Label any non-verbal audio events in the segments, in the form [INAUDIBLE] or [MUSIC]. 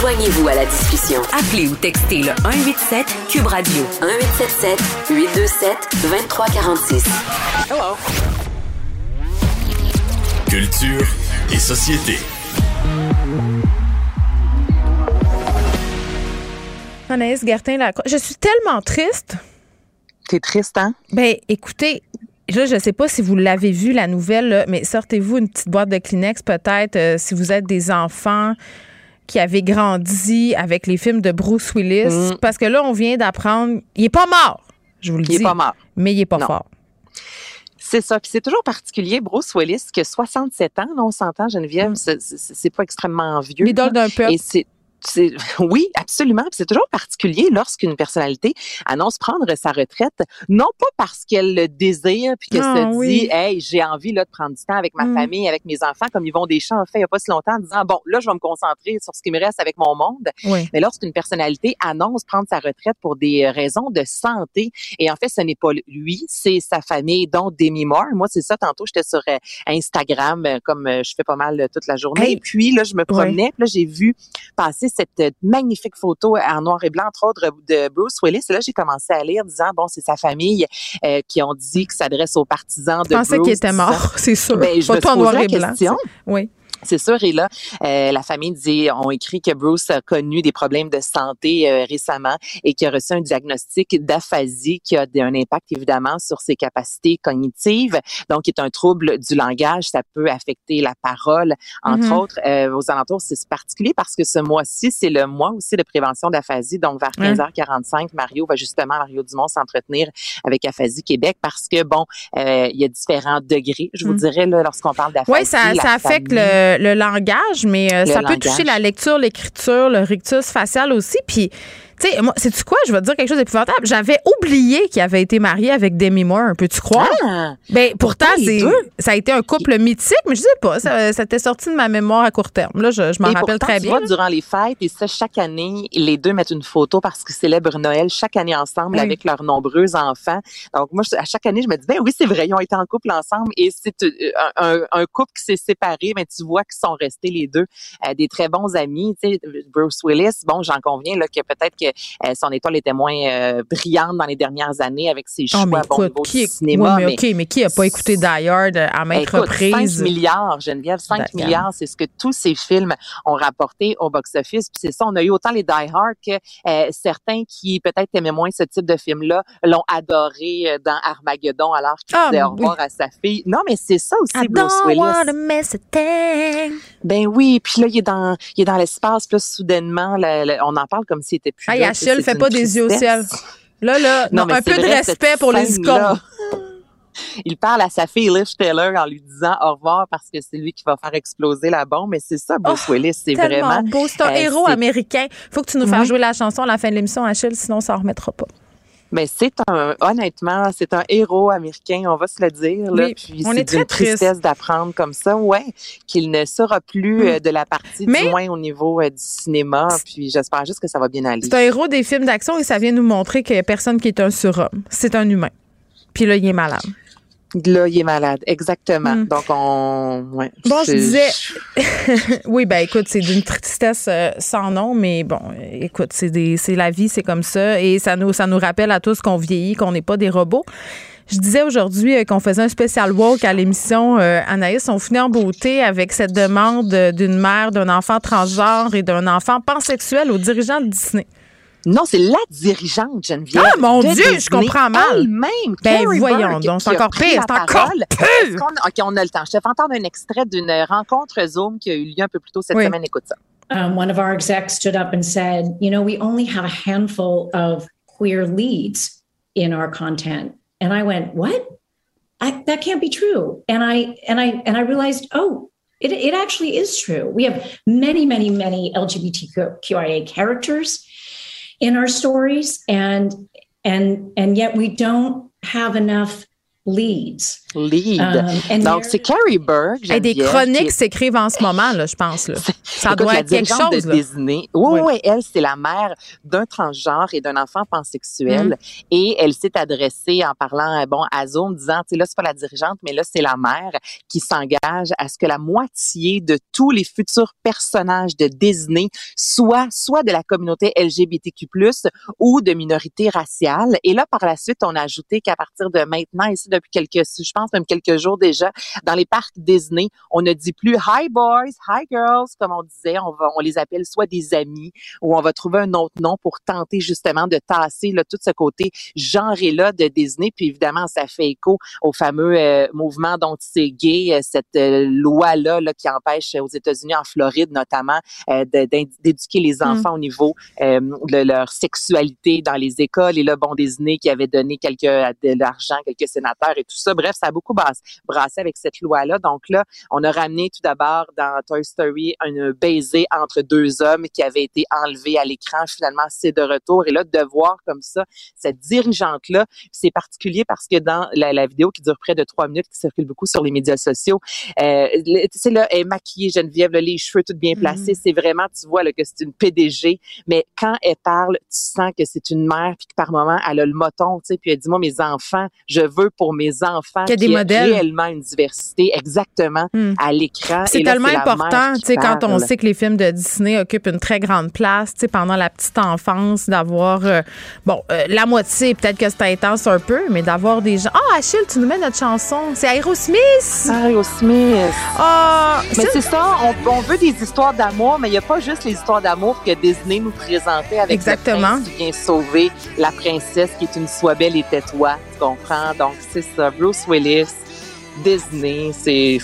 Joignez-vous à la discussion. Appelez ou textez le 187 Cube Radio 1877 827 2346. Hello. Culture et société. Anaïs Gertin, je suis tellement triste. T'es triste, hein? Ben, écoutez, je ne sais pas si vous l'avez vu, la nouvelle, mais sortez-vous une petite boîte de Kleenex, peut-être, euh, si vous êtes des enfants qui avaient grandi avec les films de Bruce Willis. Mm. Parce que là, on vient d'apprendre. Il est pas mort, je vous le dis. Il est pas mort. Mais il est pas fort. C'est ça. Puis c'est toujours particulier, Bruce Willis, que 67 ans, on s'entend, Geneviève, mm. c'est pas extrêmement vieux. L'idole d'un peuple. Et c'est [LAUGHS] oui, absolument. C'est toujours particulier lorsqu'une personnalité annonce prendre sa retraite, non pas parce qu'elle le désire puis qu'elle se ah dit, hey, j'ai envie là de prendre du temps avec ma mm. famille, avec mes enfants, comme Yvon Deschamps a fait il n'y a pas si longtemps, en disant bon, là, je vais me concentrer sur ce qui me reste avec mon monde. Mais lorsqu'une personnalité annonce prendre sa retraite pour des raisons de santé, et en fait, ce n'est pas lui, c'est sa famille, dont Demi Moore. Moi, c'est ça. Tantôt, j'étais sur euh, Instagram, euh, comme euh, je fais pas mal toute la journée. Et puis là, je me promenais, là, j'ai vu passer cette magnifique photo en noir et blanc, entre autres, de Bruce Willis. Et là, j'ai commencé à lire, disant, bon, c'est sa famille euh, qui ont dit que s'adresse aux partisans de Bruce. Je pensais qu'il était mort, [LAUGHS] c'est sûr. Ben, je pas en noir et blanc. Oui. C'est sûr. Et là, euh, la famille dit, ont écrit que Bruce a connu des problèmes de santé euh, récemment et qu'il a reçu un diagnostic d'aphasie qui a un impact évidemment sur ses capacités cognitives. Donc, qui est un trouble du langage. Ça peut affecter la parole, entre mm-hmm. autres. Euh, aux alentours, c'est particulier parce que ce mois-ci, c'est le mois aussi de prévention d'aphasie. Donc, vers 15h45, Mario va justement, Mario Dumont, s'entretenir avec Aphasie Québec parce que, bon, il y a différents degrés, je vous mm. dirais, là, lorsqu'on parle d'aphasie. Oui, ça, ça affecte le le, langage, mais euh, ça peut toucher la lecture, l'écriture, le rictus facial aussi. Puis tu sais, moi, sais-tu quoi? Je vais te dire quelque chose d'épouvantable. J'avais oublié qu'il avait été marié avec Demi Moore, peux-tu croire? Ah, ben, pourtant, c'est, ça a été un couple mythique, mais je sais pas, ça, ça t'est sorti de ma mémoire à court terme. Là, je, je m'en rappelle très bien. Tu vois, durant les fêtes, et ça, chaque année, les deux mettent une photo parce qu'ils célèbrent Noël chaque année ensemble avec leurs nombreux enfants. Donc, moi, à chaque année, je me dis, ben oui, c'est vrai, ils ont été en couple ensemble et c'est euh, un, couple qui s'est séparé, mais tu vois qu'ils sont restés les deux euh, des très bons amis. Tu sais, Bruce Willis, bon, j'en conviens, là, que peut-être que son étoile était moins euh, brillante dans les dernières années avec ses choix oh, bon, niveau qui, cinéma. mais, OK, mais qui n'a pas écouté Die Hard à maintes reprises? 5 milliards, Geneviève, 5 milliards, c'est ce que tous ces films ont rapporté au box-office. Puis c'est ça, on a eu autant les Die Hard que euh, certains qui peut-être aimaient moins ce type de film-là l'ont adoré dans Armageddon alors qu'il ah, disait au revoir à sa fille. Non, mais c'est ça aussi, I Bruce Willis. Ben oui, puis là, il est dans, il est dans l'espace, puis là, soudainement, on en parle comme s'il était plus là. Achille, fait pas des yeux au ciel. Là, là, non, un peu de respect pour les icônes. [LAUGHS] il parle à sa fille Liv Taylor en lui disant au revoir parce que c'est lui qui va faire exploser la bombe. Mais c'est ça, Bruce oh, Willis, c'est vraiment beau. C'est un euh, héros américain. Faut que tu nous fasses jouer la chanson à la fin de l'émission, Achille, sinon ça ne remettra pas. Mais c'est un, honnêtement, c'est un héros américain, on va se le dire. Là, puis on est, très tristesse d'apprendre comme ça, ouais, qu'il ne sera plus mm. euh, de la partie, du moins au niveau euh, du cinéma. Puis j'espère juste que ça va bien aller. C'est un héros des films d'action et ça vient nous montrer qu'il n'y a personne qui est un surhomme. C'est un humain. Puis là, il est malade. Là, il est malade, exactement. Hmm. Donc, on. Ouais, bon, je disais. [LAUGHS] oui, ben écoute, c'est d'une tristesse euh, sans nom, mais bon, écoute, c'est la vie, c'est comme ça. Et ça nous, ça nous rappelle à tous qu'on vieillit, qu'on n'est pas des robots. Je disais aujourd'hui euh, qu'on faisait un spécial walk à l'émission euh, Anaïs. On finit en beauté avec cette demande d'une mère d'un enfant transgenre et d'un enfant pansexuel au dirigeant de Disney. Non, c'est la dirigeante, Geneviève. Ah, mon Dieu, je comprends mal. même ben, voyons donc, c'est encore pire, c'est encore pire. OK, on a le temps. Je te fais entendre un extrait d'une rencontre Zoom qui a eu lieu un peu plus tôt cette semaine. Écoute ça. Um, one of our execs stood up and said, you know, we only have a handful of queer leads in our content. And I went, what? I, that can't be true. And I and I and I realized, oh, it, it actually is true. We have many, many, many LGBTQIA characters in our stories. And and and yet we don't have enough leads. Lead. Um, Donc, c'est Carrie Burke. Et des chroniques s'écrivent en ce moment, là, je pense. Là. Ça doit être quelque chose. De Disney. Oui, oui, elle, c'est la mère d'un transgenre et d'un enfant pansexuel. Mm. Et elle s'est adressée en parlant bon, à Zoom, disant, tu sais, là, c'est pas la dirigeante, mais là, c'est la mère qui s'engage à ce que la moitié de tous les futurs personnages de Disney soient soit de la communauté LGBTQ+, ou de minorités raciales. Et là, par la suite, on a ajouté qu'à partir de maintenant, ici, depuis quelques, je pense même quelques jours déjà, dans les parcs Disney, on ne dit plus hi boys, hi girls, comme on disait, on va, on les appelle soit des amis ou on va trouver un autre nom pour tenter justement de tasser là, tout ce côté genré-là de Disney. Puis évidemment, ça fait écho au fameux euh, mouvement dont c'est gay, euh, cette euh, loi-là là, qui empêche aux États-Unis, en Floride notamment, d'éduquer les mm. enfants au niveau de leur sexualité dans les écoles. Et là, bon, Disney qui avait donné quelques de l'argent, quelques sénateurs et tout ça. Bref, ça a beaucoup brassé avec cette loi-là. Donc là, on a ramené tout d'abord dans Toy Story un baiser entre deux hommes qui avait été enlevé à l'écran. Finalement, c'est de retour. Et là, de voir comme ça cette dirigeante-là, c'est particulier parce que dans la, vidéo qui dure près de trois minutes, qui circule beaucoup sur les médias sociaux, euh, tu sais, là, elle est maquillée, Geneviève, là, les cheveux tout bien mm-hmm. placés. C'est vraiment, tu vois là, que c'est une PDG. Mais quand elle parle, tu sens que c'est une mère, puis que par moment, elle a le moton, tu sais, puis elle dit, moi, mes enfants, je veux pour mes enfants qu'il y ait des modèles. réellement une diversité, exactement, mm. à l'écran. C'est tellement important, tu sais, quand on sait que les films de Disney occupent une très grande place, tu sais, pendant la petite enfance, d'avoir, euh, bon, euh, la moitié, peut-être que c'est intense un peu, mais d'avoir des gens. Ah, oh, Achille, tu nous mets notre chanson. C'est Aerosmith. Aerosmith. Ah, mais c'est ça, on, veut des histoires d'amour, mais il n'y a pas juste les histoires d'amour que Disney nous présentait avec Exactement. qui vient sauver la princesse qui est une soie belle et tais-toi, Donc, c'est ça. Bruce Willis, Disney, c'est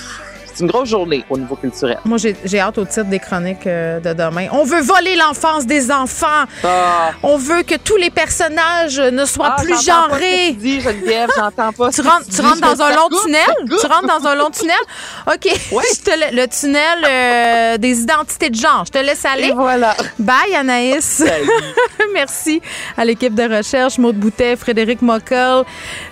c'est une grosse journée au niveau culturel. Moi, j'ai hâte au titre des chroniques euh, de demain. On veut voler l'enfance des enfants. Ah. On veut que tous les personnages ne soient ah, plus genrés. Pas dis, Geneviève, j'entends pas. tu rentres, tu rentres dans un long tunnel? [LAUGHS] Tu rentres dans un long tunnel? OK. [LAUGHS] le tunnel euh, des identités de genre. Je te laisse aller. Et voilà. Bye, Anaïs. [LAUGHS] Merci à l'équipe de recherche, Maude Boutet, Frédéric Mockel,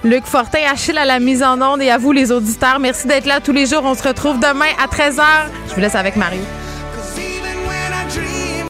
Luc Fortin, Achille à la mise en onde et à vous, les auditeurs. Merci d'être là tous les jours. On se retrouve demain à 13h. Je vous laisse avec Marie.